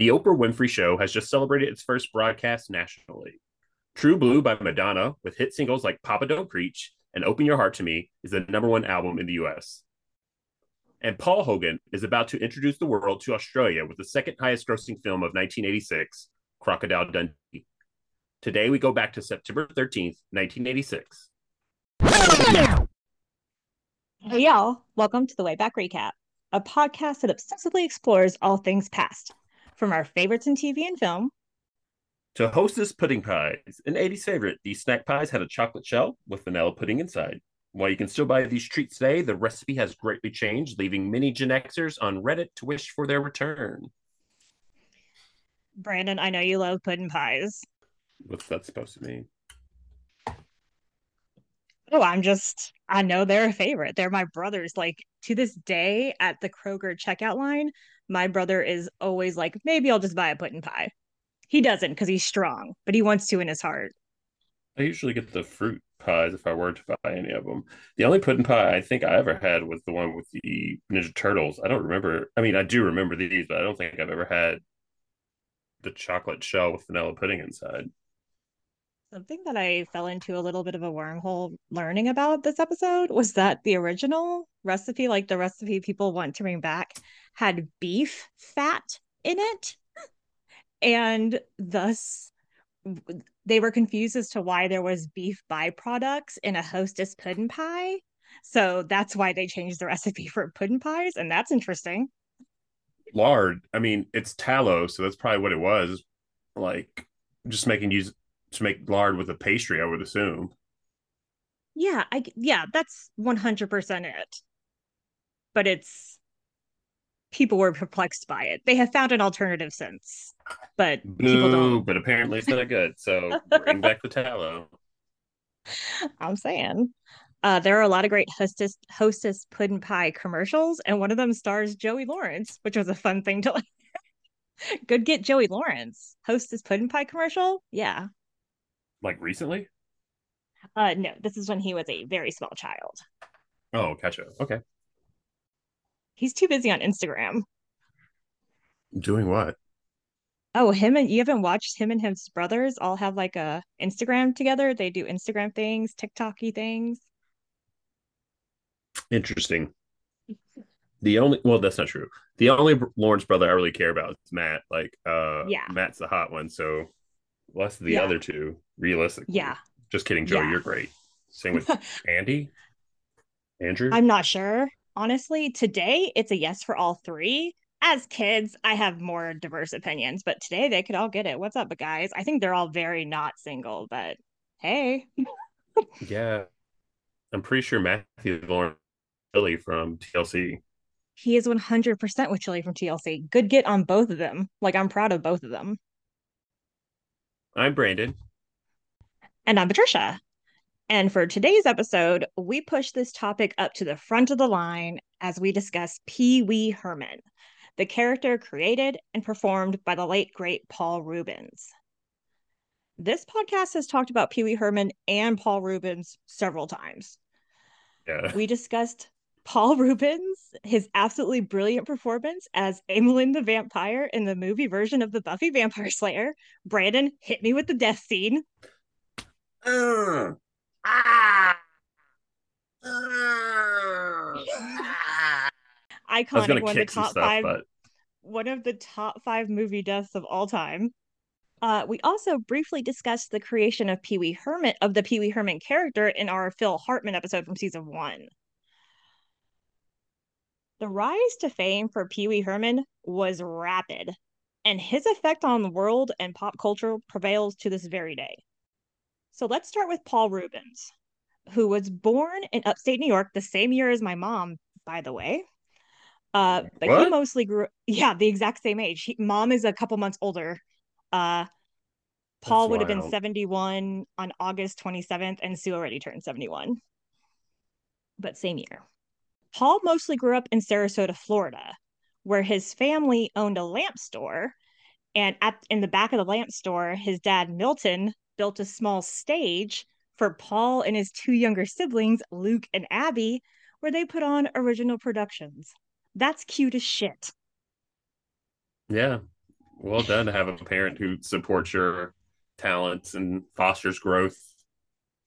The Oprah Winfrey Show has just celebrated its first broadcast nationally. True Blue by Madonna, with hit singles like Papa Don't Preach and Open Your Heart to Me, is the number one album in the US. And Paul Hogan is about to introduce the world to Australia with the second highest grossing film of 1986, Crocodile Dundee. Today we go back to September 13th, 1986. Hey, y'all. Welcome to the Way Back Recap, a podcast that obsessively explores all things past, from our favorites in TV and film. To Hostess pudding pies, an 80s favorite, these snack pies had a chocolate shell with vanilla pudding inside. While you can still buy these treats today, the recipe has greatly changed, leaving many Gen Xers on Reddit to wish for their return. Brandon, I know you love pudding pies. What's that supposed to mean? Oh, I'm just, I know they're a favorite. They're my brothers. Like to this day at the Kroger checkout line, my brother is always like, maybe I'll just buy a pudding pie. He doesn't because he's strong, but he wants to in his heart. I usually get the fruit pies if I were to buy any of them. The only pudding pie I think I ever had was the one with the Ninja Turtles. I don't remember. I mean, I do remember these, but I don't think I've ever had the chocolate shell with vanilla pudding inside. Something that I fell into a little bit of a wormhole learning about this episode was that the original recipe, like the recipe people want to bring back, had beef fat in it. And thus, they were confused as to why there was beef byproducts in a hostess pudding pie. So that's why they changed the recipe for pudding pies. And that's interesting. Lard, I mean, it's tallow, so that's probably what it was. Like just making use to make lard with a pastry, I would assume. Yeah, I yeah, that's 100% it. But it's people were perplexed by it. They have found an alternative since, but Boo, people don't. but apparently it's not good. So bring back the tallow. I'm saying. Uh, there are a lot of great hostess hostess pudding pie commercials, and one of them stars Joey Lawrence, which was a fun thing to like. Good get Joey Lawrence hostess pudding pie commercial. Yeah. Like recently? Uh, no, this is when he was a very small child. Oh, gotcha. Okay. He's too busy on Instagram. Doing what? Oh, him and you haven't watched him and his brothers all have like a Instagram together. They do Instagram things, TikToky things. Interesting. The only well, that's not true. The only Lawrence brother I really care about is Matt. Like, uh, Yeah. Matt's the hot one. So less the Yeah. other two, realistically. Yeah. Just kidding, Joe. Yeah. You're great. Same with Andy, Andrew. I'm not sure. Honestly, today it's a yes for all three. As kids, I have more diverse opinions, but today they could all get it. What's up, guys? I think they're all very not single, but hey. Yeah, I'm pretty sure Matthew Lawrence Billy from TLC. He is 100% with Chili from TLC. Good get on both of them. Like, I'm proud of both of them. I'm Brandon. And I'm Patricia. And for today's episode, we push this topic up to the front of the line as we discuss Pee Wee Herman, the character created and performed by the late, great Paul Reubens. This podcast has talked about Pee Wee Herman and Paul Reubens several times. Yeah, We discussed Paul Reubens, his absolutely brilliant performance as Amilyn the vampire in the movie version of the Buffy Vampire Slayer. Brandon hit me with the death scene. Uh, ah, uh, ah. Iconic one of the top stuff, five but one of the top five movie deaths of all time uh, we also briefly discussed the creation of Pee Wee Herman of the Pee Wee Herman character in our Phil Hartman episode from season one. The rise to fame for Pee Wee Herman was rapid, and his effect on the world and pop culture prevails to this very day. So let's start with Paul Reubens, who was born in upstate New York the same year as my mom, by the way. Uh, but he mostly grew, yeah, the exact same age. He, mom is a couple months older. Uh, Paul That's would have been 71 on August 27th, and Sue already turned 71. But same year. Paul mostly grew up in Sarasota, Florida, where his family owned a lamp store. And at in the back of the lamp store, his dad Milton built a small stage for Paul and his two younger siblings, Luke and Abby, where they put on original productions. That's cute as shit. yeah, Well done to have a parent who supports your talents and fosters growth.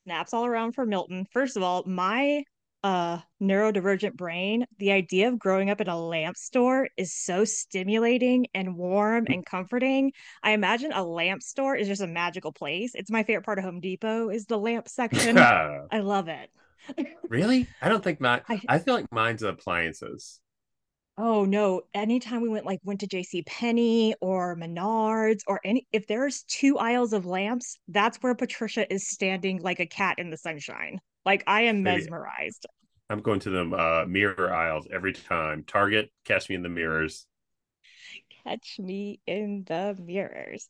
Snaps all around for Milton. First of all, my uh neurodivergent brain, the idea of growing up in a lamp store is so stimulating and warm and comforting. I imagine a lamp store is just a magical place. It's my favorite part of Home Depot is the lamp section. I love it. really? I don't think my I, I feel like mine's appliances. Oh no, anytime we went like went to JC Penney or Menards or any if there's two aisles of lamps, that's where Patricia is standing like a cat in the sunshine. Like I am mesmerized. I'm going to the uh, mirror aisles every time. Target, catch me in the mirrors. Catch me in the mirrors.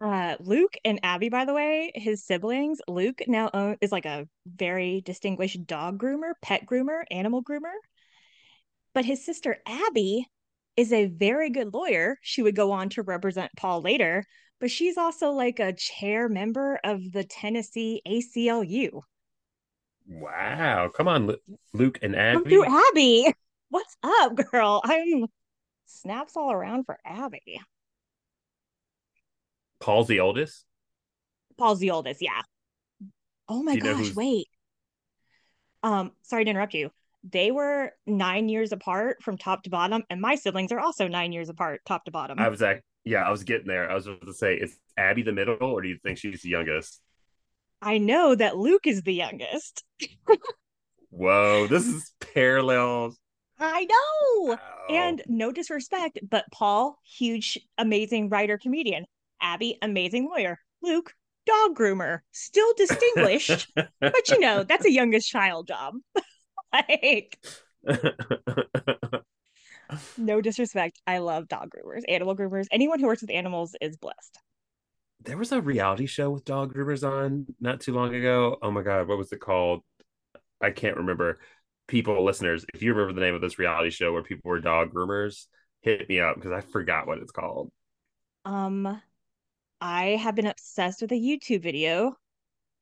Uh, Luke and Abby, by the way, his siblings. Luke now own, is like a very distinguished dog groomer, pet groomer, animal groomer. But his sister Abby is a very good lawyer. She would go on to represent Paul later, but she's also like a chair member of the Tennessee ACLU. Wow. Come on, Luke and Abby. Come through Abby. What's up, girl? I'm snaps all around for Abby. Paul's the oldest? Paul's the oldest, yeah. Oh my gosh, wait. Um, sorry to interrupt you. They were nine years apart from top to bottom, and my siblings are also nine years apart, top to bottom. I was like, yeah, I was getting there. I was about to say, is Abby the middle, or do you think she's the youngest? I know that Luke is the youngest. Whoa, this is parallels. I know. Wow. And no disrespect, but Paul, huge, amazing writer, comedian. Abby, amazing lawyer. Luke, dog groomer, still distinguished, but you know, that's a youngest child job. like, no disrespect. I love dog groomers, animal groomers. Anyone who works with animals is blessed there was a reality show with dog groomers on not too long ago. Oh my god, what was it called? I can't remember. People, listeners, if you remember the name of this reality show where people were dog groomers, hit me up because I forgot what it's called. Um, I have been obsessed with a YouTube video,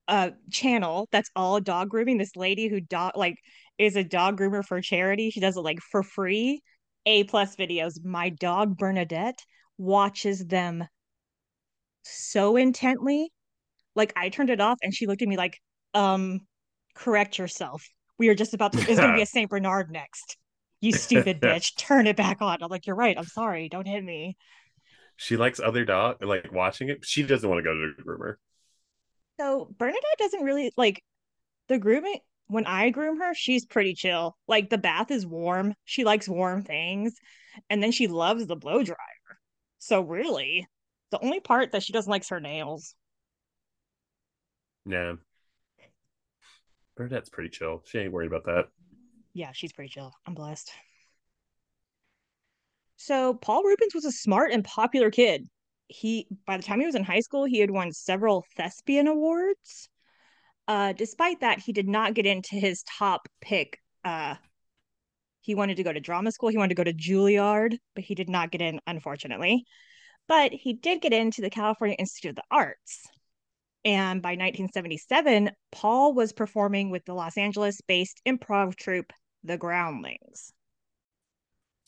uh, channel that's all dog grooming. This lady who dog like is a dog groomer for charity. She does it like for free. A plus videos. My dog Bernadette watches them so intently. Like I turned it off and she looked at me like, um, correct yourself. We are just about to, it's to be a St. Bernard next. You stupid bitch. Turn it back on. I'm like, you're right. I'm sorry. Don't hit me. She likes other dog, like watching it. She doesn't want to go to the groomer. So Bernadette doesn't really like the grooming. When I groom her, she's pretty chill. Like the bath is warm. She likes warm things. And then she loves the blow dryer. So really, the only part that she doesn't like is her nails. Yeah. Bernadette's pretty chill. She ain't worried about that. Yeah, she's pretty chill. I'm blessed. So Paul Reubens was a smart and popular kid. He by the time he was in high school, he had won several thespian awards. Uh, despite that, he did not get into his top pick. Uh, he wanted to go to drama school. He wanted to go to Juilliard, but he did not get in, unfortunately. But he did get into the California Institute of the Arts. And by 1977, Paul was performing with the Los Angeles based improv troupe, The Groundlings.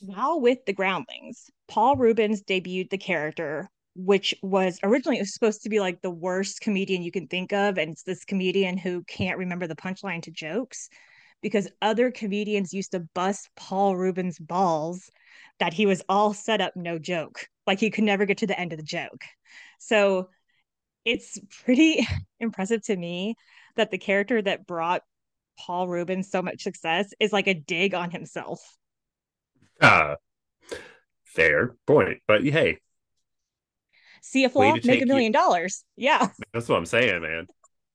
While with The Groundlings, Paul Reubens debuted the character, which was originally supposed to be like the worst comedian you can think of. And it's this comedian who can't remember the punchline to jokes because other comedians used to bust Paul Reubens' balls that he was all set up, no joke. Like he could never get to the end of the joke. So it's pretty impressive to me that the character that brought Paul Rubin so much success is like a dig on himself. Uh fair point. But hey. See a flaw, make a million you... dollars. Yeah. That's what I'm saying, man.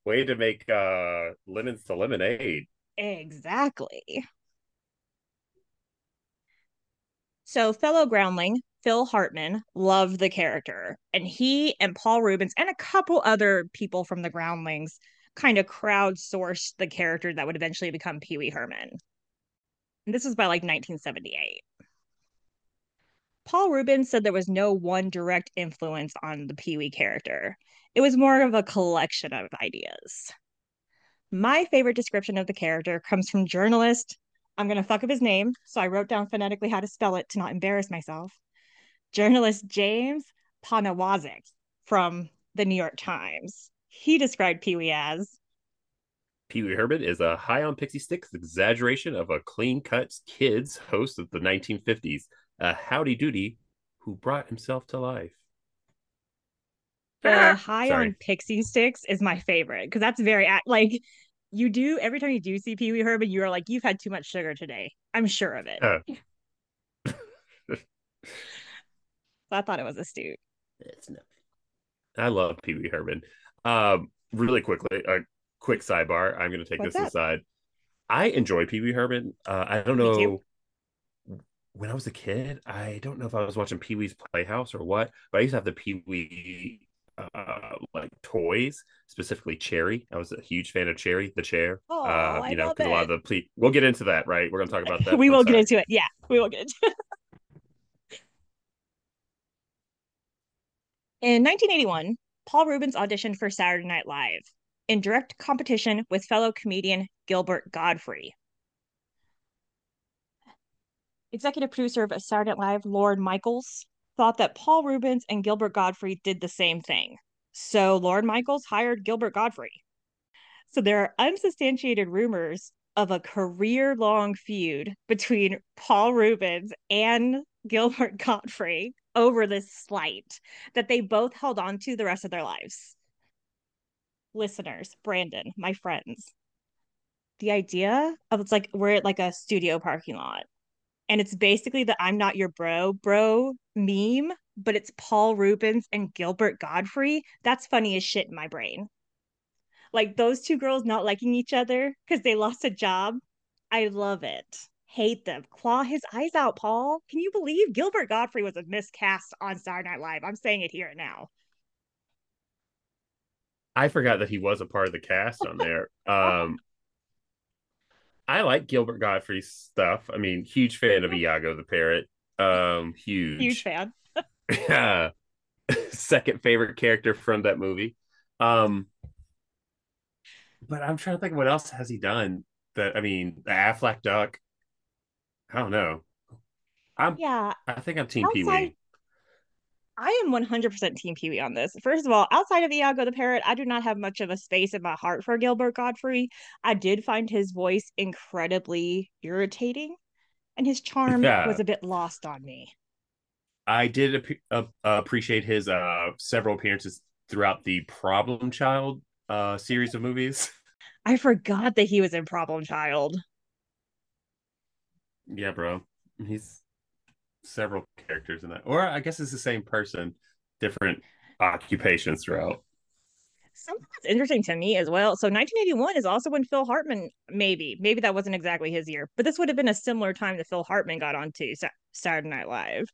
Way to make uh lemons to lemonade. Exactly. So, fellow groundling Phil Hartman loved the character, and he and Paul Reubens and a couple other people from the groundlings kind of crowdsourced the character that would eventually become Pee Wee Herman. And this was by like 1978. Paul Reubens said there was no one direct influence on the Pee Wee character. It was more of a collection of ideas. My favorite description of the character comes from journalist, I'm going to fuck up his name, so I wrote down phonetically how to spell it to not embarrass myself. Journalist James Poniewozik from the New York Times. He described Pee Wee as Pee Wee Herman is a high on pixie sticks exaggeration of a clean cut kids host of the 1950s, a howdy doody who brought himself to life. The high Sorry. on pixie sticks is my favorite because that's very like you do every time you do see Pee Wee Herman, you are like, you've had too much sugar today. I'm sure of it. Uh. I thought it was astute. It's nothing. I love Pee Wee Herman. Um, really quickly, a quick sidebar. I'm going to take What's this that? aside. I enjoy Pee Wee Herman. Uh, I don't know. When I was a kid, I don't know if I was watching Pee Wee's Playhouse or what, but I used to have the Pee Wee uh, like toys, specifically Chairry. I was a huge fan of Chairry, the chair. Oh, uh, you know, because a lot of the ple- we'll get into that, right? We're going to talk about that. we will get into it. Yeah, we will get into it. In 1981, Paul Reubens auditioned for Saturday Night Live in direct competition with fellow comedian Gilbert Gottfried. Executive producer of Saturday Night Live, Lorne Michaels, thought that Paul Reubens and Gilbert Gottfried did the same thing. So Lorne Michaels hired Gilbert Gottfried. So there are unsubstantiated rumors of a career long feud between Paul Reubens and Gilbert Gottfried over this slight that they both held on to the rest of their lives. Listeners, Brandon, my friends, the idea of it's like we're at like a studio parking lot and it's basically the I'm not your bro, bro meme, but it's Paul Reubens and Gilbert Gottfried. That's funny as shit in my brain. Like those two girls not liking each other because they lost a job. I love it hate them. Claw his eyes out, Paul. Can you believe Gilbert Gottfried was a miscast on Saturday Night Live? I'm saying it here and now. I forgot that he was a part of the cast on there. um, I like Gilbert Gottfried's stuff. I mean, huge fan of Iago the Parrot. Um, huge, huge fan. yeah, second favorite character from that movie. Um, but I'm trying to think what else has he done. That I mean, the Aflac Duck. I don't know. I'm yeah. I think I'm Team Pee Wee. I am 100% Team Pee Wee on this. First of all, outside of Iago the Parrot, I do not have much of a space in my heart for Gilbert Gottfried. I did find his voice incredibly irritating, and his charm yeah. was a bit lost on me. I did ap- uh, appreciate his uh, several appearances throughout the Problem Child uh, series of movies. I forgot that he was in Problem Child. Yeah, bro. He's several characters in that. Or I guess it's the same person, different occupations throughout. Something that's interesting to me as well. So 1981 is also when Phil Hartman, maybe, maybe that wasn't exactly his year, but this would have been a similar time that Phil Hartman got onto Saturday Night Live.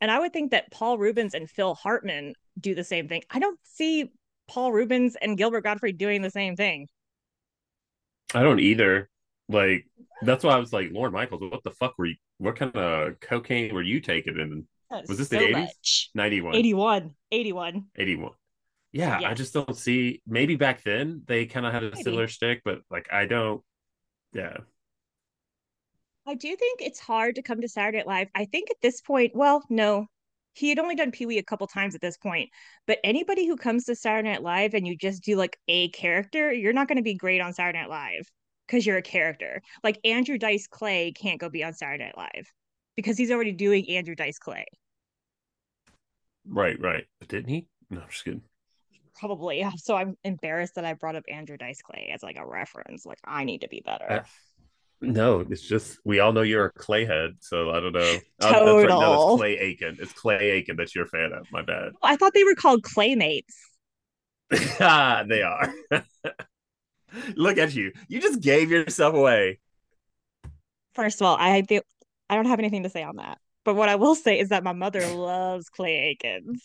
And I would think that Paul Reubens and Phil Hartman do the same thing. I don't see Paul Reubens and Gilbert Gottfried doing the same thing. I don't either. Like that's why I was like, Lorne Michaels, what the fuck were you? What kind of cocaine were you taking? And was this so the eighties? Ninety one. 81. 81. 81. Yeah, yes. I just don't see. Maybe back then they kind of had a maybe. similar stick, but like I don't. Yeah. I do think it's hard to come to Saturday Night Live. I think at this point, well, no, he had only done Pee Wee a couple times at this point. But anybody who comes to Saturday Night Live and you just do like a character, you're not going to be great on Saturday Night Live because you're a character. Like Andrew Dice Clay can't go be on Saturday Night Live because he's already doing Andrew Dice Clay. Right, right. But didn't he? No, I'm just kidding. Probably. Yeah. So I'm embarrassed that I brought up Andrew Dice Clay as like a reference. Like I need to be better. Uh, no, it's just we all know you're a Clay head, so I don't know. Total. Oh, right. No, Clay Aiken. It's Clay Aiken that you're a fan of. My bad. I thought they were called Claymates. ah, they are. Look at you. You just gave yourself away. First of all, I feel I don't have anything to say on that. But what I will say is that my mother loves Clay Aikens.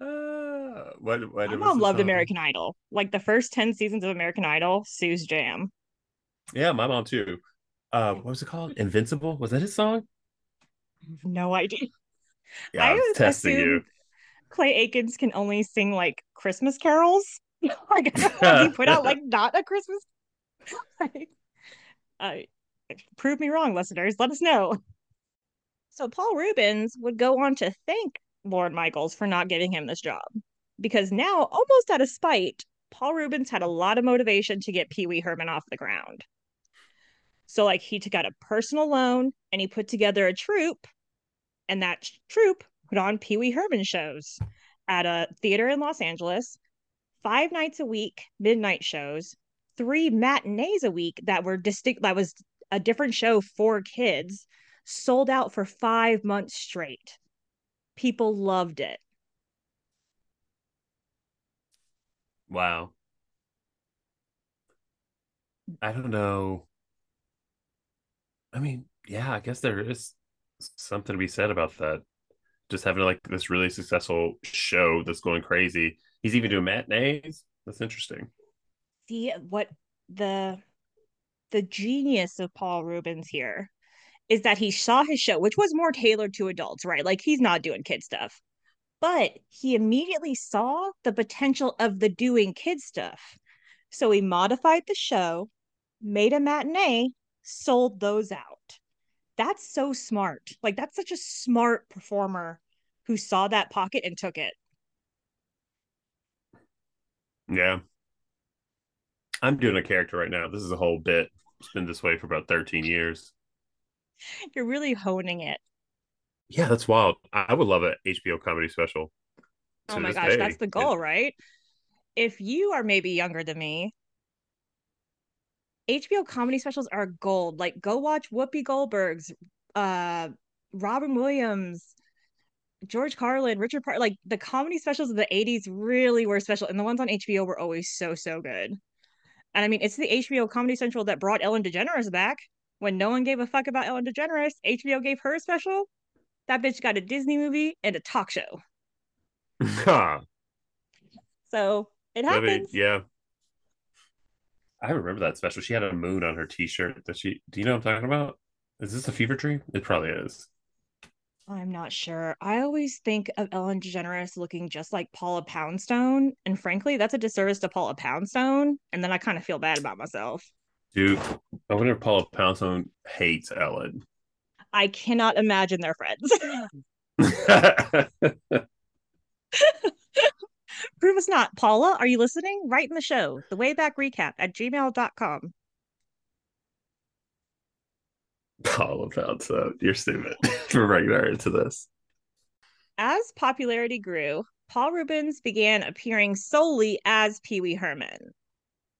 Uh, what, what my mom loved song? American Idol. Like the first 10 seasons of American Idol, Sue's jam. Yeah, my mom too. Uh, what was it called? Invincible? Was that his song? No idea. Yeah, I was testing you. Clay Aikens can only sing like Christmas carols. like he put out like not a Christmas. like, uh, prove me wrong, listeners. Let us know. So Paul Reubens would go on to thank Lorne Michaels for not giving him this job. Because now, almost out of spite, Paul Reubens had a lot of motivation to get Pee Wee Herman off the ground. So, like, he took out a personal loan and he put together a troupe, and that troupe put on Pee Wee Herman shows at a theater in Los Angeles, five nights a week, midnight shows, three matinees a week that were distinct, that was a different show for kids, sold out for five months straight. People loved it. Wow. I don't know. I mean, yeah, I guess there is something to be said about that. Just having like this really successful show that's going crazy. He's even doing matinees. That's interesting. See what the the genius of Paul Reubens here is that he saw his show, which was more tailored to adults, right? Like he's not doing kid stuff. But he immediately saw the potential of the doing kid stuff. So he modified the show, made a matinee, sold those out. That's so smart. Like that's such a smart performer who saw that pocket and took it. Yeah. I'm doing a character right now. This is a whole bit. It's been this way for about 13 years. You're really honing it. Yeah, that's wild. I would love an HBO comedy special. Oh my gosh, day. that's the goal, right? If you are maybe younger than me, HBO comedy specials are gold. Like go watch Whoopi Goldberg's, uh, Robin Williams, George Carlin, Richard Park. Like the comedy specials of the 80s really were special. And the ones on HBO were always so, so good. And I mean, it's the HBO Comedy Central that brought Ellen DeGeneres back. When no one gave a fuck about Ellen DeGeneres, HBO gave her a special. That bitch got a Disney movie and a talk show. so it happens. yeah. I remember that special. She had a moon on her t-shirt. That she do you know what I'm talking about? Is this a fever dream? It probably is. I'm not sure. I always think of Ellen DeGeneres looking just like Paula Poundstone, and frankly, that's a disservice to Paula Poundstone. And then I kind of feel bad about myself. Dude, I wonder if Paula Poundstone hates Ellen. I cannot imagine they're friends. Prove us not. Paula, are you listening? Write in the show, the wayback recap at gmail.com. Paula Poundstone, you're stupid for bringing her into this. As popularity grew, Paul Reubens began appearing solely as Pee Wee Herman.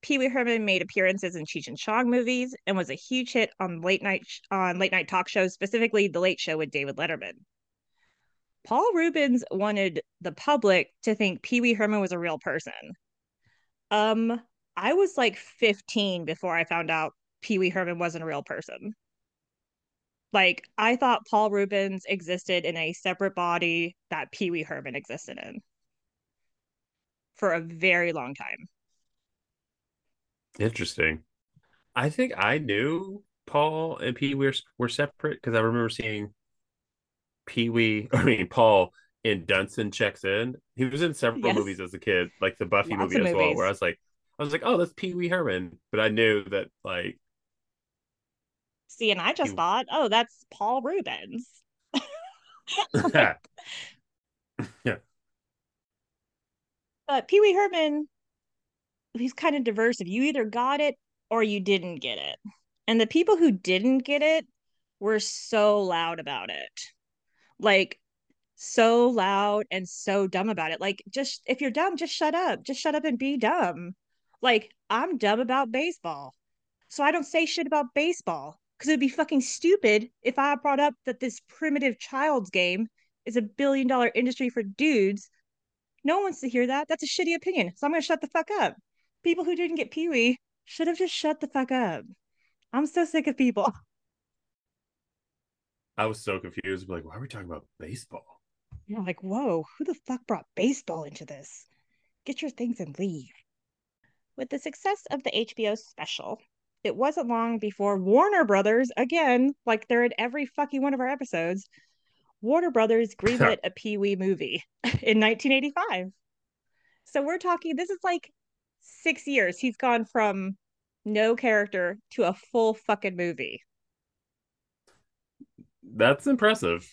Pee Wee Herman made appearances in Cheech and Chong movies and was a huge hit on late night on late night talk shows, specifically The Late Show with David Letterman. Paul Reubens wanted the public to think Pee Wee Herman was a real person. Um, I was like 15 before I found out Pee Wee Herman wasn't a real person. Like I thought Paul Reubens existed in a separate body that Pee Wee Herman existed in for a very long time. Interesting. I think I knew Paul and Pee Wee were, separate because I remember seeing Pee Wee, I mean, Paul in Dunston Checks In. He was in several yes. movies as a kid, like the Buffy Lots movie as well, where I was like, I was like, oh, that's Pee Wee Herman. But I knew that, like, See, and I just he... thought, oh, that's Paul Reubens. yeah. But Pee Wee Herman he's kind of diverse. If you either got it or you didn't get it. And the people who didn't get it were so loud about it. Like so loud and so dumb about it. Like just if you're dumb, just shut up. Just shut up and be dumb. Like I'm dumb about baseball. So I don't say shit about baseball because it'd be fucking stupid if I brought up that this primitive child's game is a billion dollar industry for dudes. No one wants to hear that. That's a shitty opinion. So I'm going to shut the fuck up people who didn't get Pee Wee should have just shut the fuck up. I'm so sick of people. I was so confused. Like, why are we talking about baseball? Yeah, like, whoa, who the fuck brought baseball into this? Get your things and leave. With the success of the HBO special, it wasn't long before Warner Brothers, again, like they're in every fucking one of our episodes, Warner Brothers greenlit a Pee Wee movie in 1985. So we're talking, this is like six years, he's gone from no character to a full fucking movie. That's impressive.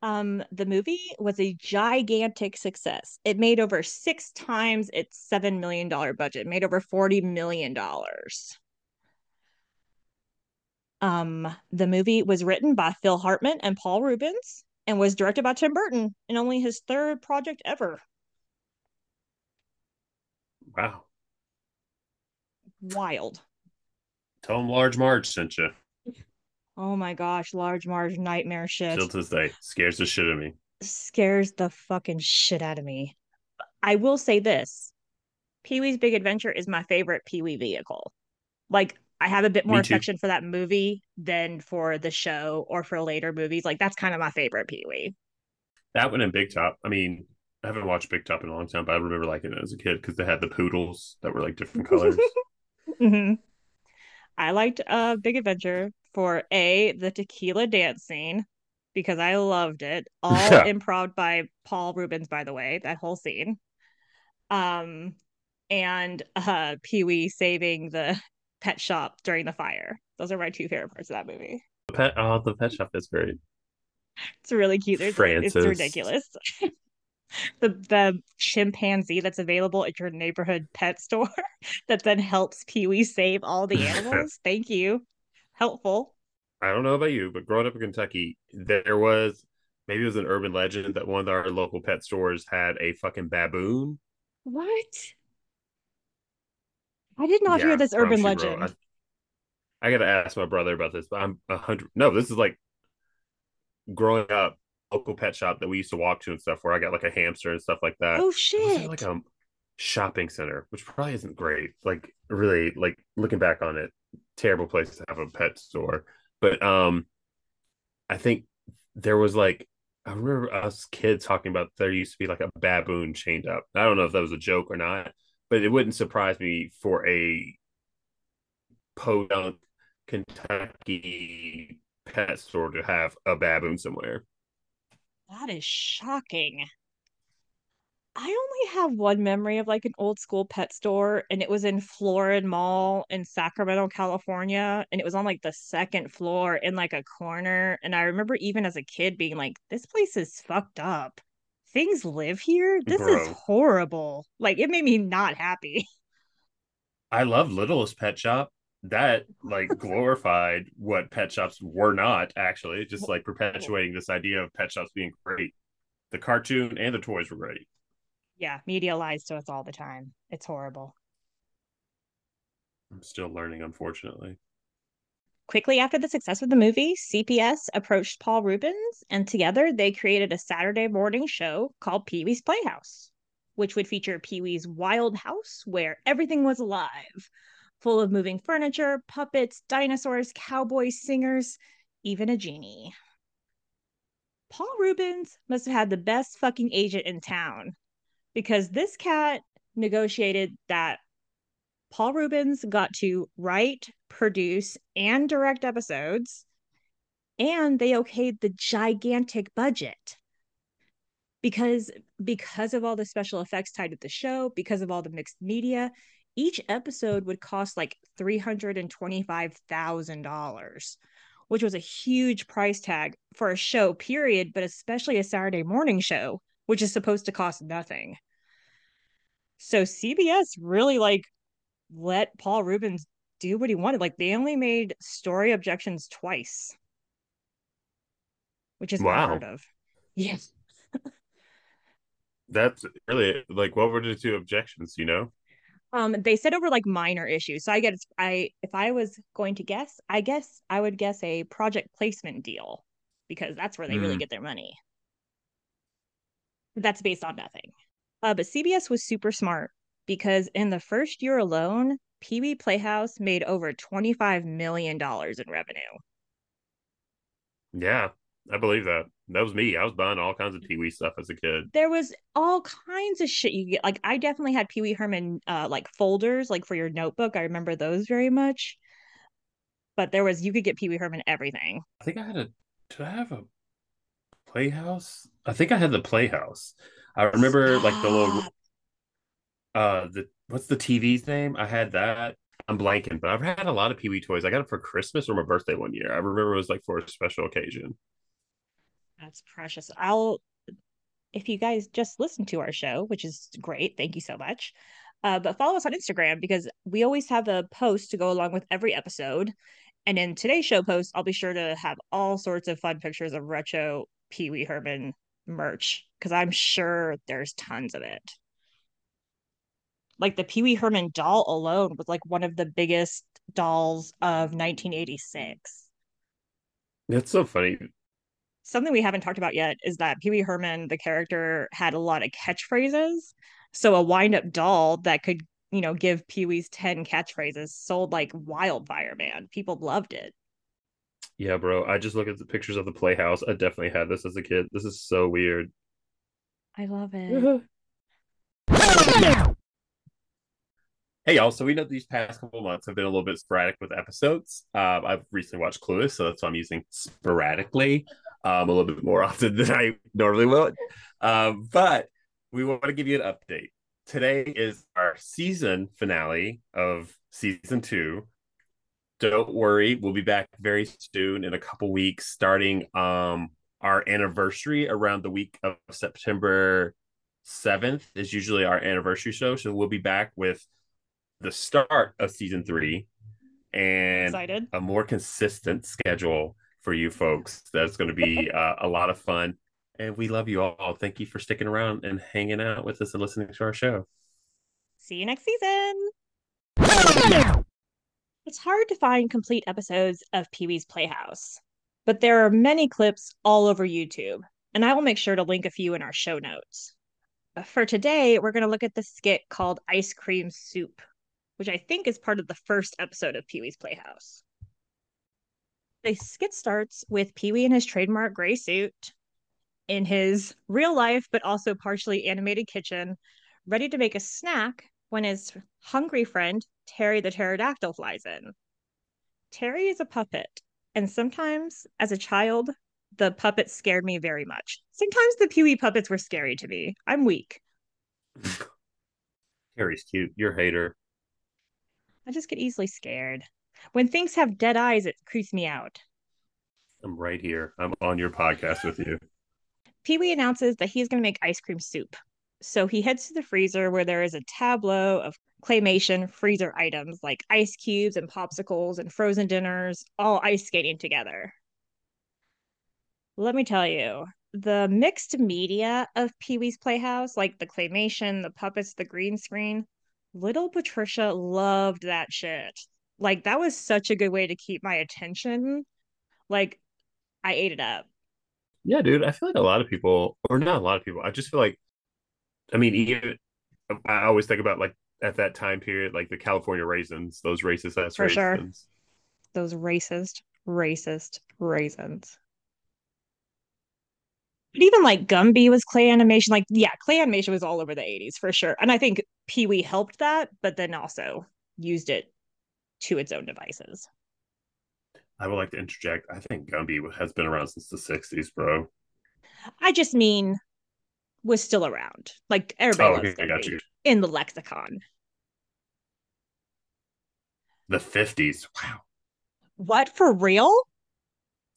Um, the movie was a gigantic success. It made over six times its seven million dollar budget. It made over forty million dollars. Um, the movie was written by Phil Hartman and Paul Reubens and was directed by Tim Burton in only his third project ever. Wow. Wild. Tell him Large Marge sent you. Oh my gosh, Large Marge nightmare shit. Still to this day, scares the shit out of me. Scares the fucking shit out of me. I will say this Pee Wee's Big Adventure is my favorite Pee Wee vehicle. Like, I have a bit more affection for that movie than for the show or for later movies. Like, that's kind of my favorite Pee Wee. That one and Big Top. I mean, I haven't watched Big Top in a long time, but I remember liking it as a kid because they had the poodles that were like different colors. mm-hmm. I liked uh Big Adventure for a the tequila dance scene because I loved it. All improv by Paul Reubens, by the way, that whole scene. Um, and uh Pee Wee saving the pet shop during the fire. Those are my two favorite parts of that movie. The pet, oh, the pet shop is great. It's really cute. Francis. It's ridiculous. the the chimpanzee that's available at your neighborhood pet store that then helps Pee Wee save all the animals. Thank you. Helpful. I don't know about you, but growing up in Kentucky, there was maybe it was an urban legend that one of our local pet stores had a fucking baboon. What? I did not yeah, hear this urban legend. I, I, gotta ask my brother about this, but I'm a hundred. No, this is like growing up local pet shop that we used to walk to and stuff where I got like a hamster and stuff like that. Oh shit! Like a shopping center, which probably isn't great. Like really, like looking back on it, terrible place to have a pet store. But um, I think there was like I remember us kids talking about there used to be like a baboon chained up. I don't know if that was a joke or not, but it wouldn't surprise me for a podunk Kentucky pet store to have a baboon somewhere. That is shocking. I only have one memory of like an old school pet store, and it was in Florin Mall in Sacramento, California. And it was on like the second floor in like a corner. And I remember even as a kid being like, this place is fucked up. Things live here. This Bro. is horrible. Like it made me not happy. I love Littlest Pet Shop that like glorified what pet shops were not actually just like perpetuating this idea of pet shops being great the cartoon and the toys were great yeah media lies to us all the time. It's horrible. I'm still learning unfortunately. Quickly after the success of the movie CBS approached paul Reubens, and together they created a saturday morning show called pee-wee's playhouse which would feature pee-wee's wild house where everything was alive. Full of moving furniture, puppets, dinosaurs, cowboys, singers, even a genie. Paul Reubens must have had the best fucking agent in town because this cat negotiated that Paul Reubens got to write, produce, and direct episodes, and they okayed the gigantic budget because because of all the special effects tied to the show, because of all the mixed media, each episode would cost like $325,000, which was a huge price tag for a show, period, but especially a Saturday morning show, which is supposed to cost nothing. So CBS really like let Paul Reubens do what he wanted. Like they only made story objections twice, which is wow. unheard of. Yes. That's really like what were the two objections, you know? Um, they said over like minor issues. So I guess I if I was going to guess, I guess I would guess a project placement deal because that's where they mm. really get their money. That's based on nothing. Uh, but CBS was super smart because in the first year alone, Pee Wee Playhouse made over $25 million in revenue. Yeah, I believe that. That was me. I was buying all kinds of Pee Wee stuff as a kid. There was all kinds of shit you get. Like I definitely had Pee Wee Herman uh like folders like for your notebook. I remember those very much. But there was you could get Pee Wee Herman everything. I think I had a did I have a playhouse? I think I had the playhouse. I remember Stop. like the little uh the what's the TV's name? I had that. I'm blanking, but I've had a lot of Pee Wee toys. I got it for Christmas or my birthday one year. I remember it was like for a special occasion. That's precious. I'll, if you guys just listen to our show, which is great, thank you so much. Uh, but follow us on Instagram because we always have a post to go along with every episode. And in today's show post, I'll be sure to have all sorts of fun pictures of retro Pee Wee Herman merch because I'm sure there's tons of it. Like the Pee Wee Herman doll alone was like one of the biggest dolls of 1986. That's so funny. Something we haven't talked about yet is that Pee Wee Herman, the character, had a lot of catchphrases. So a wind up doll that could, you know, give Pee Wee's 10 catchphrases sold like wildfire, man. People loved it. Yeah, bro. I just look at the pictures of the Playhouse. I definitely had this as a kid. This is so weird. I love it. hey, y'all. So we know these past couple months have been a little bit sporadic with episodes. Um, I've recently watched Clueless, so that's why I'm using sporadically um, a little bit more often than I normally would. Um, but we want to give you an update. Today is our season finale of season two don't worry we'll be back very soon in a couple weeks starting um our anniversary around the week of september 7th is usually our anniversary show. So we'll be back with the start of season three and Excited. a more consistent schedule for you folks. That's going to be uh, a lot of fun. And we love you all. Thank you for sticking around and hanging out with us and listening to our show. See you next season. It's hard to find complete episodes of Pee Wee's Playhouse, but there are many clips all over YouTube, and I will make sure to link a few in our show notes. For today, we're going to look at the skit called Ice Cream Soup, which I think is part of the first episode of Pee Wee's Playhouse. The skit starts with Pee Wee in his trademark gray suit, in his real life but also partially animated kitchen, ready to make a snack when his hungry friend, Terry the pterodactyl, flies in. Terry is a puppet, and sometimes as a child, the puppets scared me very much. Sometimes the Pee Wee puppets were scary to me. I'm weak. Terry's cute you're a hater I just get easily scared. When things have dead eyes, it creeps me out. i'm right here i'm on your podcast with you Pee Wee announces that he's going to make ice cream soup. So he heads to the freezer where there is a tableau of claymation freezer items like ice cubes and popsicles and frozen dinners, all ice skating together. Let me tell you, the mixed media of Pee Wee's Playhouse, like the claymation, the puppets, the green screen, little Patricia loved that shit. Like, that was such a good way to keep my attention. Like, I ate it up. Yeah, dude. I feel like a lot of people, or not a lot of people, I just feel like, I mean, even I always think about like at that time period, like the California raisins, those racist ass For sure. raisins. those racist, racist raisins. But even like Gumby was clay animation. Like, yeah, clay animation was all over the 80s for sure. And I think Pee Wee helped that, but then also used it to its own devices. I would like to interject. I think Gumby has been around since the 60s, bro. I just mean was still around. Like everybody Oh, okay, I got you. in the lexicon. The 50s. Wow. What for real?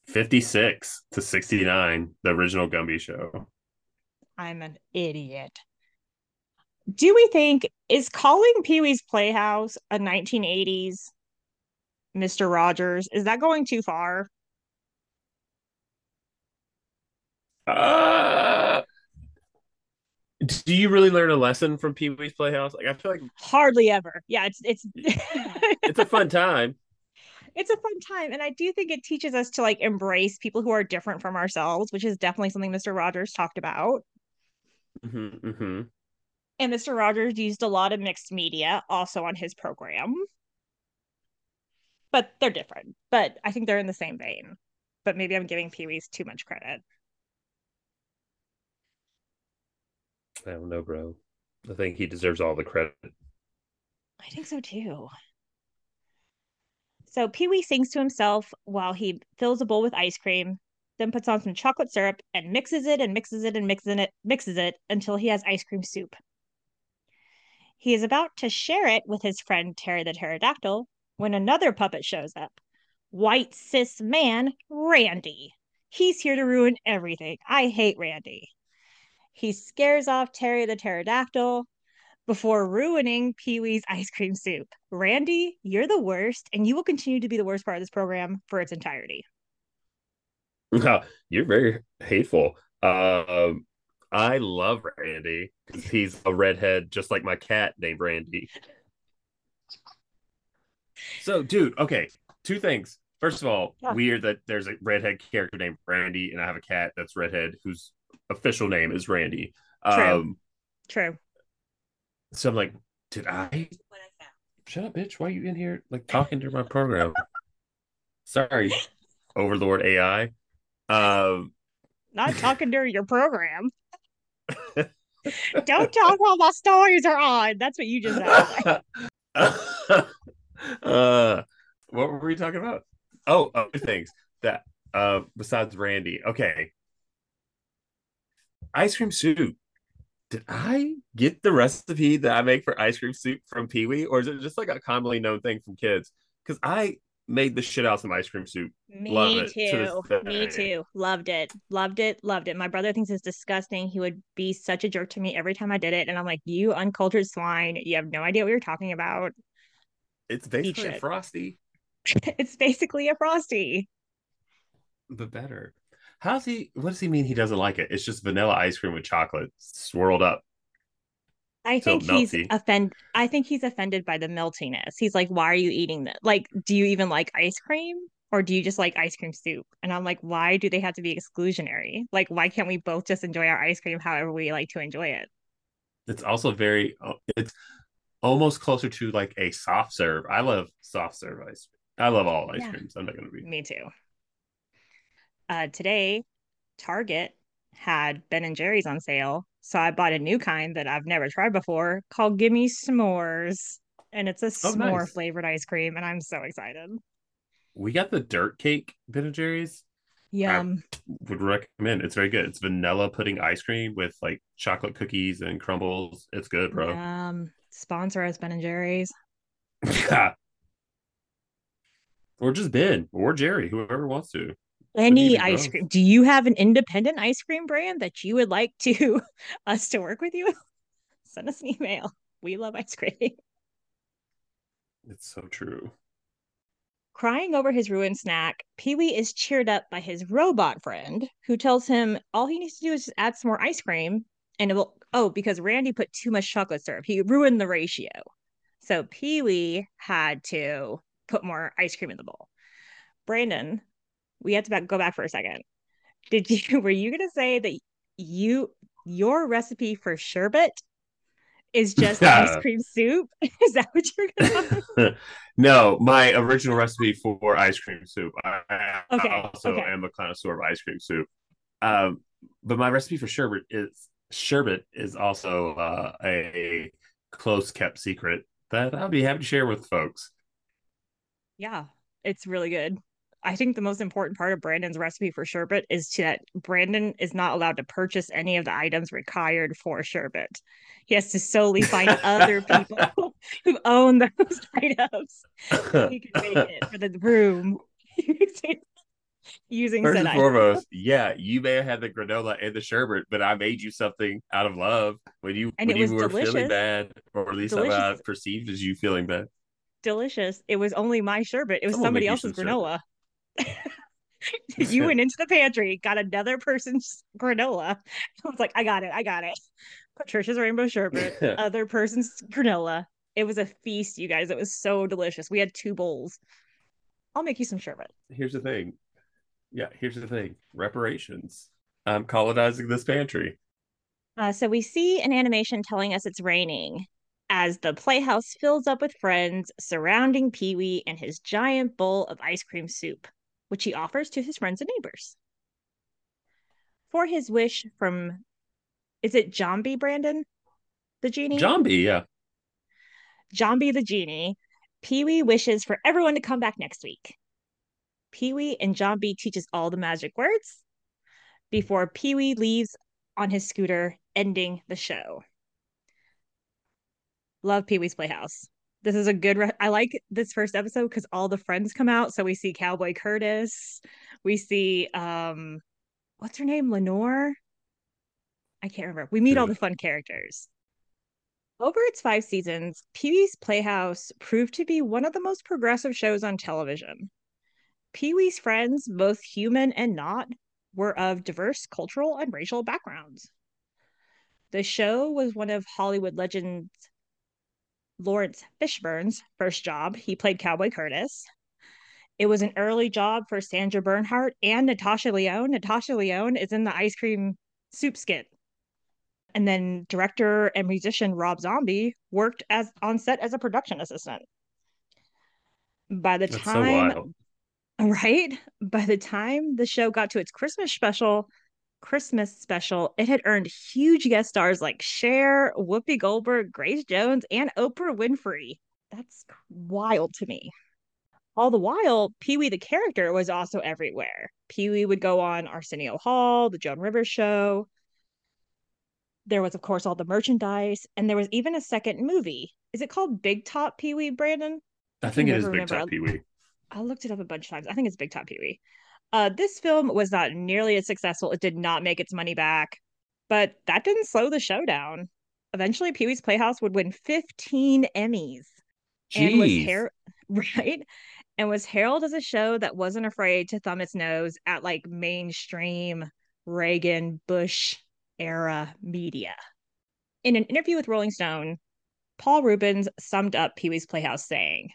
56 to 69, the original Gumby show. I'm an idiot. Do we think is calling Pee Wee's Playhouse a 1980s Mr. Rogers? Is that going too far? Uh, do you really learn a lesson from Pee Wee's Playhouse? Like, I feel like Hardly ever. Yeah, it's it's it's a fun time. it's a fun time and I do think it teaches us to like embrace people who are different from ourselves, which is definitely something Mr. Rogers talked about. hmm hmm And Mr. Rogers used a lot of mixed media also on his program. But they're different. But I think they're in the same vein. But maybe I'm giving Pee Wee's too much credit. I don't know, bro. I think he deserves all the credit. I think so too. So Pee Wee sings to himself while he fills a bowl with ice cream, then puts on some chocolate syrup and mixes it and mixes it and mixes it mixes it until he has ice cream soup. He is about to share it with his friend Terry the pterodactyl when another puppet shows up. White cis man, Randy. He's here to ruin everything. I hate Randy. He scares off Terry the pterodactyl before ruining Pee Wee's ice cream soup. Randy, you're the worst, and you will continue to be the worst part of this program for its entirety. you're very hateful. Um, I love Randy because he's a redhead, just like my cat named Randy. So, dude, okay, two things. First of all, yeah. weird that there's a redhead character named Randy, and I have a cat that's redhead whose official name is Randy. True. Um, True. So I'm like, did I? Shut up, bitch! Why are you in here like talking to my program? Sorry, Overlord AI. Um, not talking during your program. Don't talk while my stories are on. That's what you just said. uh, what were we talking about? Oh, other things that uh besides Randy. Okay. Ice cream soup. Did I get the recipe that I make for ice cream soup from Pee Wee, or is it just like a commonly known thing from kids? Because I made the shit out of some ice cream soup. Me too. To me too. Loved it. Loved it. Loved it. My brother thinks it's disgusting. He would be such a jerk to me every time I did it. And I'm like, you uncultured swine. You have no idea what you're talking about. It's basically a frosty. it's basically a frosty. But better. How's he what does he mean he doesn't like it? It's just vanilla ice cream with chocolate swirled up. I think he's offended. I think he's offended by the meltiness. He's like, "Why are you eating that? Like, do you even like ice cream, or do you just like ice cream soup?" And I'm like, "Why do they have to be exclusionary? Like, why can't we both just enjoy our ice cream however we like to enjoy it?" It's also very. Uh, it's almost closer to like a soft serve. I love soft serve ice. Cream. I love all ice yeah. creams. I'm not gonna be. Me too. Uh, today, Target had Ben and Jerry's on sale so I bought a new kind that I've never tried before called Gimme S'mores. And it's a oh, s'more nice. flavored ice cream. And I'm so excited. We got the dirt cake Ben and Jerry's. Yum. I would recommend. It's very good. It's vanilla pudding ice cream with like chocolate cookies and crumbles. It's good, bro. Um, sponsor us, Ben and Jerry's. or just Ben or Jerry, whoever wants to any ice cream. Do you have an independent ice cream brand that you would like to us to work with you? Send us an email. We love ice cream. It's so true. Crying over his ruined snack, Pee Wee is cheered up by his robot friend, who tells him all he needs to do is just add some more ice cream, and it will. Oh, because Randy put too much chocolate syrup, he ruined the ratio. So Pee Wee had to put more ice cream in the bowl. Brandon, we have to back, go back for a second. Did you were you gonna say that you your recipe for sherbet is just ice cream soup? Is that what you're gonna? no, my original recipe for ice cream soup. I, okay, I also okay. am a connoisseur of ice cream soup. Um, but my recipe for sherbet is sherbet is also uh, a close kept secret that I'll be happy to share with folks. Yeah, it's really good. I think the most important part of Brandon's recipe for sherbet is that Brandon is not allowed to purchase any of the items required for sherbet. He has to solely find other people who own those items. he can make it for the room using First and foremost, yeah, you may have had the granola and the sherbet, but I made you something out of love when you and when you were delicious. feeling bad, or at least I perceived as you feeling bad delicious. It was only my sherbet. It was Someone somebody else's granola. you went into the pantry, got another person's granola. I was like, I got it, I got it. Patricia's rainbow sherbet, other person's granola. It was a feast, you guys. It was so delicious. We had two bowls. I'll make you some sherbet. Here's the thing. Yeah, here's the thing. Reparations. I'm colonizing this pantry. Uh, so we see an animation telling us it's raining as the playhouse fills up with friends surrounding Pee Wee and his giant bowl of ice cream soup which he offers to his friends and neighbors. For his wish from, is it Jambi Brandon, the genie? Jambi, yeah. Jambi the genie. Pee Wee wishes for everyone to come back next week. Pee Wee and Jambi teaches all the magic words before Pee Wee leaves on his scooter, ending the show. Love Pee Wee's Playhouse. This is a good. Re- I like this first episode because all the friends come out. So we see Cowboy Curtis. We see um, what's her name, Lenore. I can't remember. We meet all the fun characters. Over its five seasons, Pee Wee's Playhouse proved to be one of the most progressive shows on television. Pee Wee's friends, both human and not, were of diverse cultural and racial backgrounds. The show was one of Hollywood legends Laurence Fishburne's first job. He played Cowboy Curtis. It was an early job for Sandra Bernhard and Natasha Lyonne. Natasha Lyonne is in the ice cream soup skit and then director and musician Rob Zombie worked as on set as a production assistant. By the That's time so right, by the time the show got to its Christmas special, Christmas special, it had earned huge guest stars like Cher, Whoopi Goldberg, Grace Jones, and Oprah Winfrey. That's wild to me. All the while, Pee Wee the character was also everywhere. Pee Wee would go on Arsenio Hall, The Joan Rivers Show, there was, of course, all the merchandise, and there was even a second movie. Is it called Big Top Pee Wee, Brandon? I, I think it is Big Top Pee Wee. I looked it up a bunch of times. I think it's Big Top Pee Wee. Uh, this film was not nearly as successful. It did not make its money back, but that didn't slow the show down. Eventually, Pee Wee's Playhouse would win 15 Emmys. Jeez. And was her- right? And was heralded as a show that wasn't afraid to thumb its nose at like mainstream Reagan, Bush, era media. In an interview with Rolling Stone, Paul Reubens summed up Pee Wee's Playhouse saying,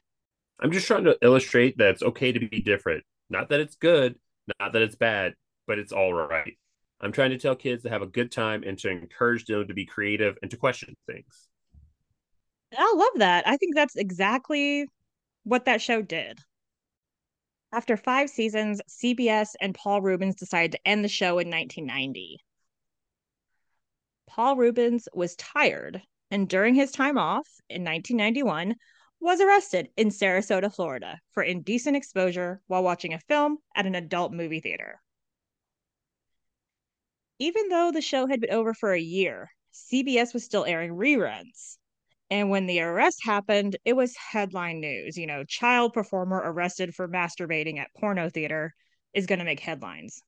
I'm just trying to illustrate that it's okay to be different. Not that it's good, not that it's bad, but it's all right. I'm trying to tell kids to have a good time and to encourage them to be creative and to question things. I love that. I think that's exactly what that show did. After five seasons, CBS and Paul Reubens decided to end the show in 1990. Paul Reubens was tired and during his time off in 1991 was arrested in Sarasota, Florida for indecent exposure while watching a film at an adult movie theater. Even though the show had been over for a year, CBS was still airing reruns. And when the arrest happened, it was headline news. You know, child performer arrested for masturbating at porno theater is going to make headlines.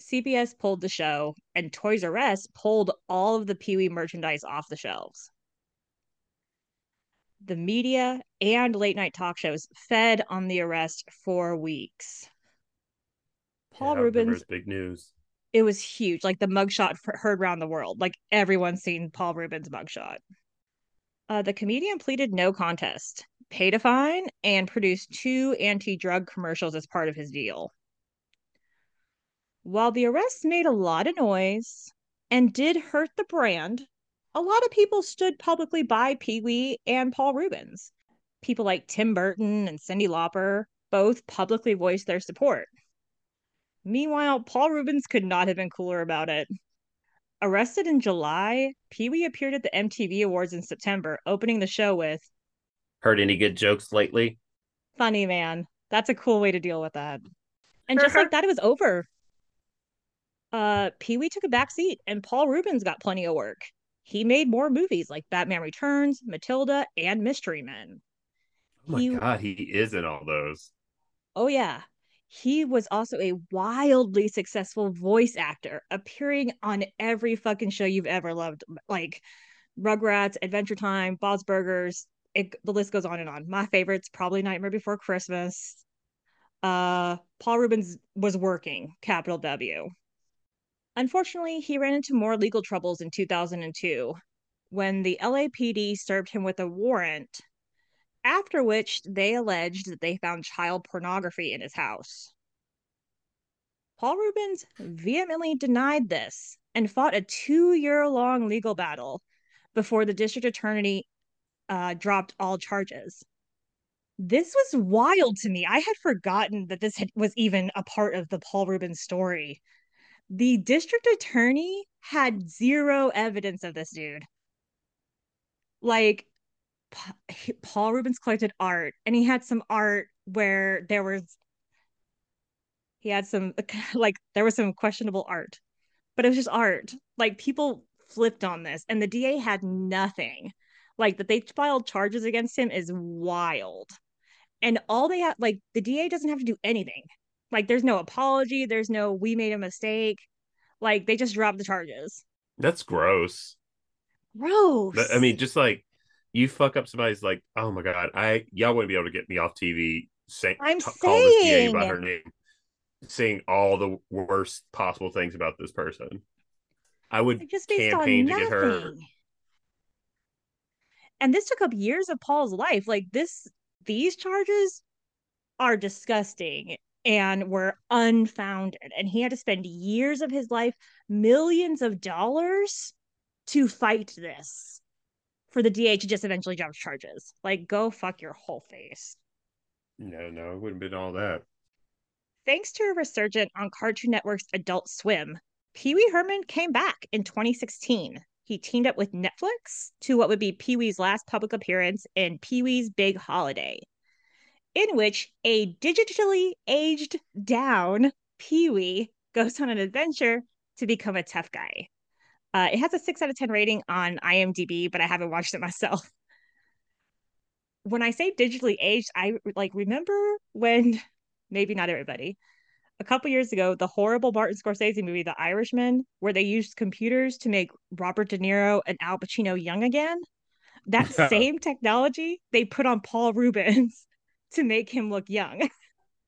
CBS pulled the show, and Toys R Us pulled all of the Pee Wee merchandise off the shelves. The media and late night talk shows fed on the arrest for weeks. Paul yeah, Reubens. Big news. It was huge. Like the mugshot heard around the world. Like everyone's seen Paul Reubens' mugshot. Uh, the comedian pleaded no contest, paid a fine, and produced two anti drug commercials as part of his deal. While the arrest made a lot of noise and did hurt the brand, a lot of people stood publicly by Pee Wee and Paul Reubens. People like Tim Burton and Cyndi Lauper both publicly voiced their support. Meanwhile, Paul Reubens could not have been cooler about it. Arrested in July, Pee Wee appeared at the MTV Awards in September, opening the show with Heard any good jokes lately? Funny, man. That's a cool way to deal with that. And just like that, it was over uh, Pee Wee took a back seat and Paul Reubens got plenty of work. He made more movies like Batman Returns, Matilda, and Mystery Men. Oh my he, god, he is in all those. Oh yeah. He was also a wildly successful voice actor, appearing on every fucking show you've ever loved, like Rugrats, Adventure Time, Bob's Burgers. It, the list goes on and on. My favorites probably Nightmare Before Christmas. Uh, Paul Reubens was working, capital W. Unfortunately, he ran into more legal troubles in 2002 when the LAPD served him with a warrant, after which they alleged that they found child pornography in his house. Paul Reubens vehemently denied this and fought a two year long legal battle before the district attorney uh, dropped all charges. This was wild to me. I had forgotten that this had, was even a part of the Paul Reubens story the district attorney had zero evidence of this dude. Like Paul Reubens collected art and he had some art where there was he had some like there was some questionable art but it was just art like people flipped on this, and the DA had nothing. Like that they filed charges against him is wild. And all they have, like, the DA doesn't have to do anything. Like, there's no apology, there's no, we made a mistake. Like, they just dropped the charges. That's gross. Gross. But, I mean, just like you fuck up somebody's like, oh my god, I y'all wouldn't be able to get me off TV saying I'm t- call this DA saying. by her name, saying all the worst possible things about this person. I would just campaign to get her. And this took up years of Paul's life. Like this, these charges are disgusting and were unfounded. And he had to spend years of his life, millions of dollars to fight this for the DA to just eventually drop charges. Like, go fuck your whole face. No, no, it wouldn't have been all that. Thanks to a resurgent on Cartoon Network's Adult Swim, Pee Wee Herman came back in 2016. He teamed up with Netflix to what would be Pee Wee's last public appearance in Pee Wee's Big Holiday, in which a digitally aged down Pee Wee goes on an adventure to become a tough guy. Uh, it has a 6 out of 10 rating on IMDb, but I haven't watched it myself. When I say digitally aged, I like remember when maybe not everybody. A couple years ago, the horrible Martin Scorsese movie, The Irishman, where they used computers to make Robert De Niro and Al Pacino young again. That same technology they put on Paul Reubens to make him look young.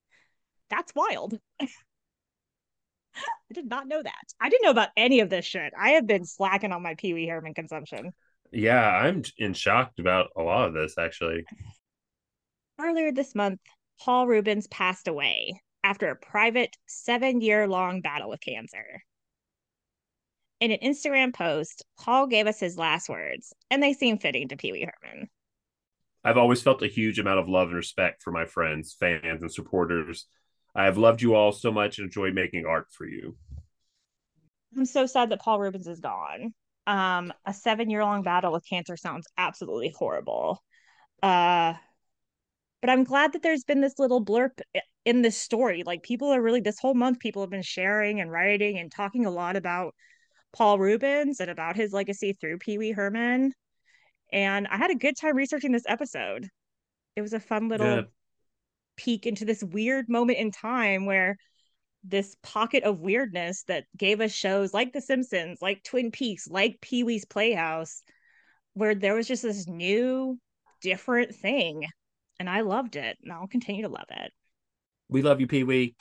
That's wild. I did not know that. I didn't know about any of this shit. I have been slacking on my Pee Wee Herman consumption. Yeah, I'm in shocked about a lot of this actually. Earlier this month, Paul Reubens passed away after a private seven year long battle with cancer. In an Instagram post, Paul gave us his last words, and they seem fitting to Pee Wee Herman. I've always felt a huge amount of love and respect for my friends, fans, and supporters. I have loved you all so much and enjoyed making art for you. I'm so sad that Paul Reubens is gone. Um, a seven year long battle with cancer sounds absolutely horrible. Uh, but I'm glad that there's been this little blurb in this story. Like people are really this whole month, people have been sharing and writing and talking a lot about Paul Reubens and about his legacy through Pee Wee Herman. And I had a good time researching this episode. It was a fun little Yeah. peek into this weird moment in time where this pocket of weirdness that gave us shows like The Simpsons, like Twin Peaks, like Pee Wee's Playhouse, where there was just this new, different thing. And I loved it, and I'll continue to love it. We love you, Pee Wee.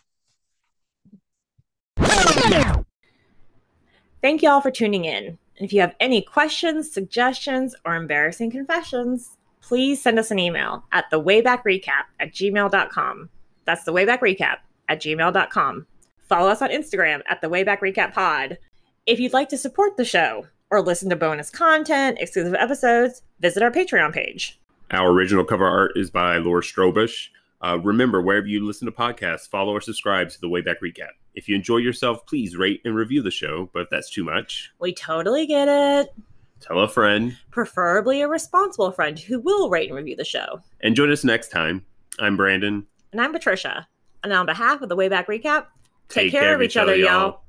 Thank you all for tuning in. If you have any questions, suggestions, or embarrassing confessions, please send us an email at the waybackrecap at gmail.com. That's the wayback recap at gmail.com. Follow us on Instagram at the wayback recap pod. If you'd like to support the show or listen to bonus content, exclusive episodes, visit our Patreon page. Our original cover art is by Laura Strobish. Uh, remember, wherever you listen to podcasts, follow or subscribe to the Wayback Recap. If you enjoy yourself, please rate and review the show. But if that's too much, We totally get it. tell a friend. Preferably a responsible friend who will rate and review the show. And join us next time. I'm Brandon. And I'm Patricia. And on behalf of the Wayback Recap, take, care, of each other, y'all.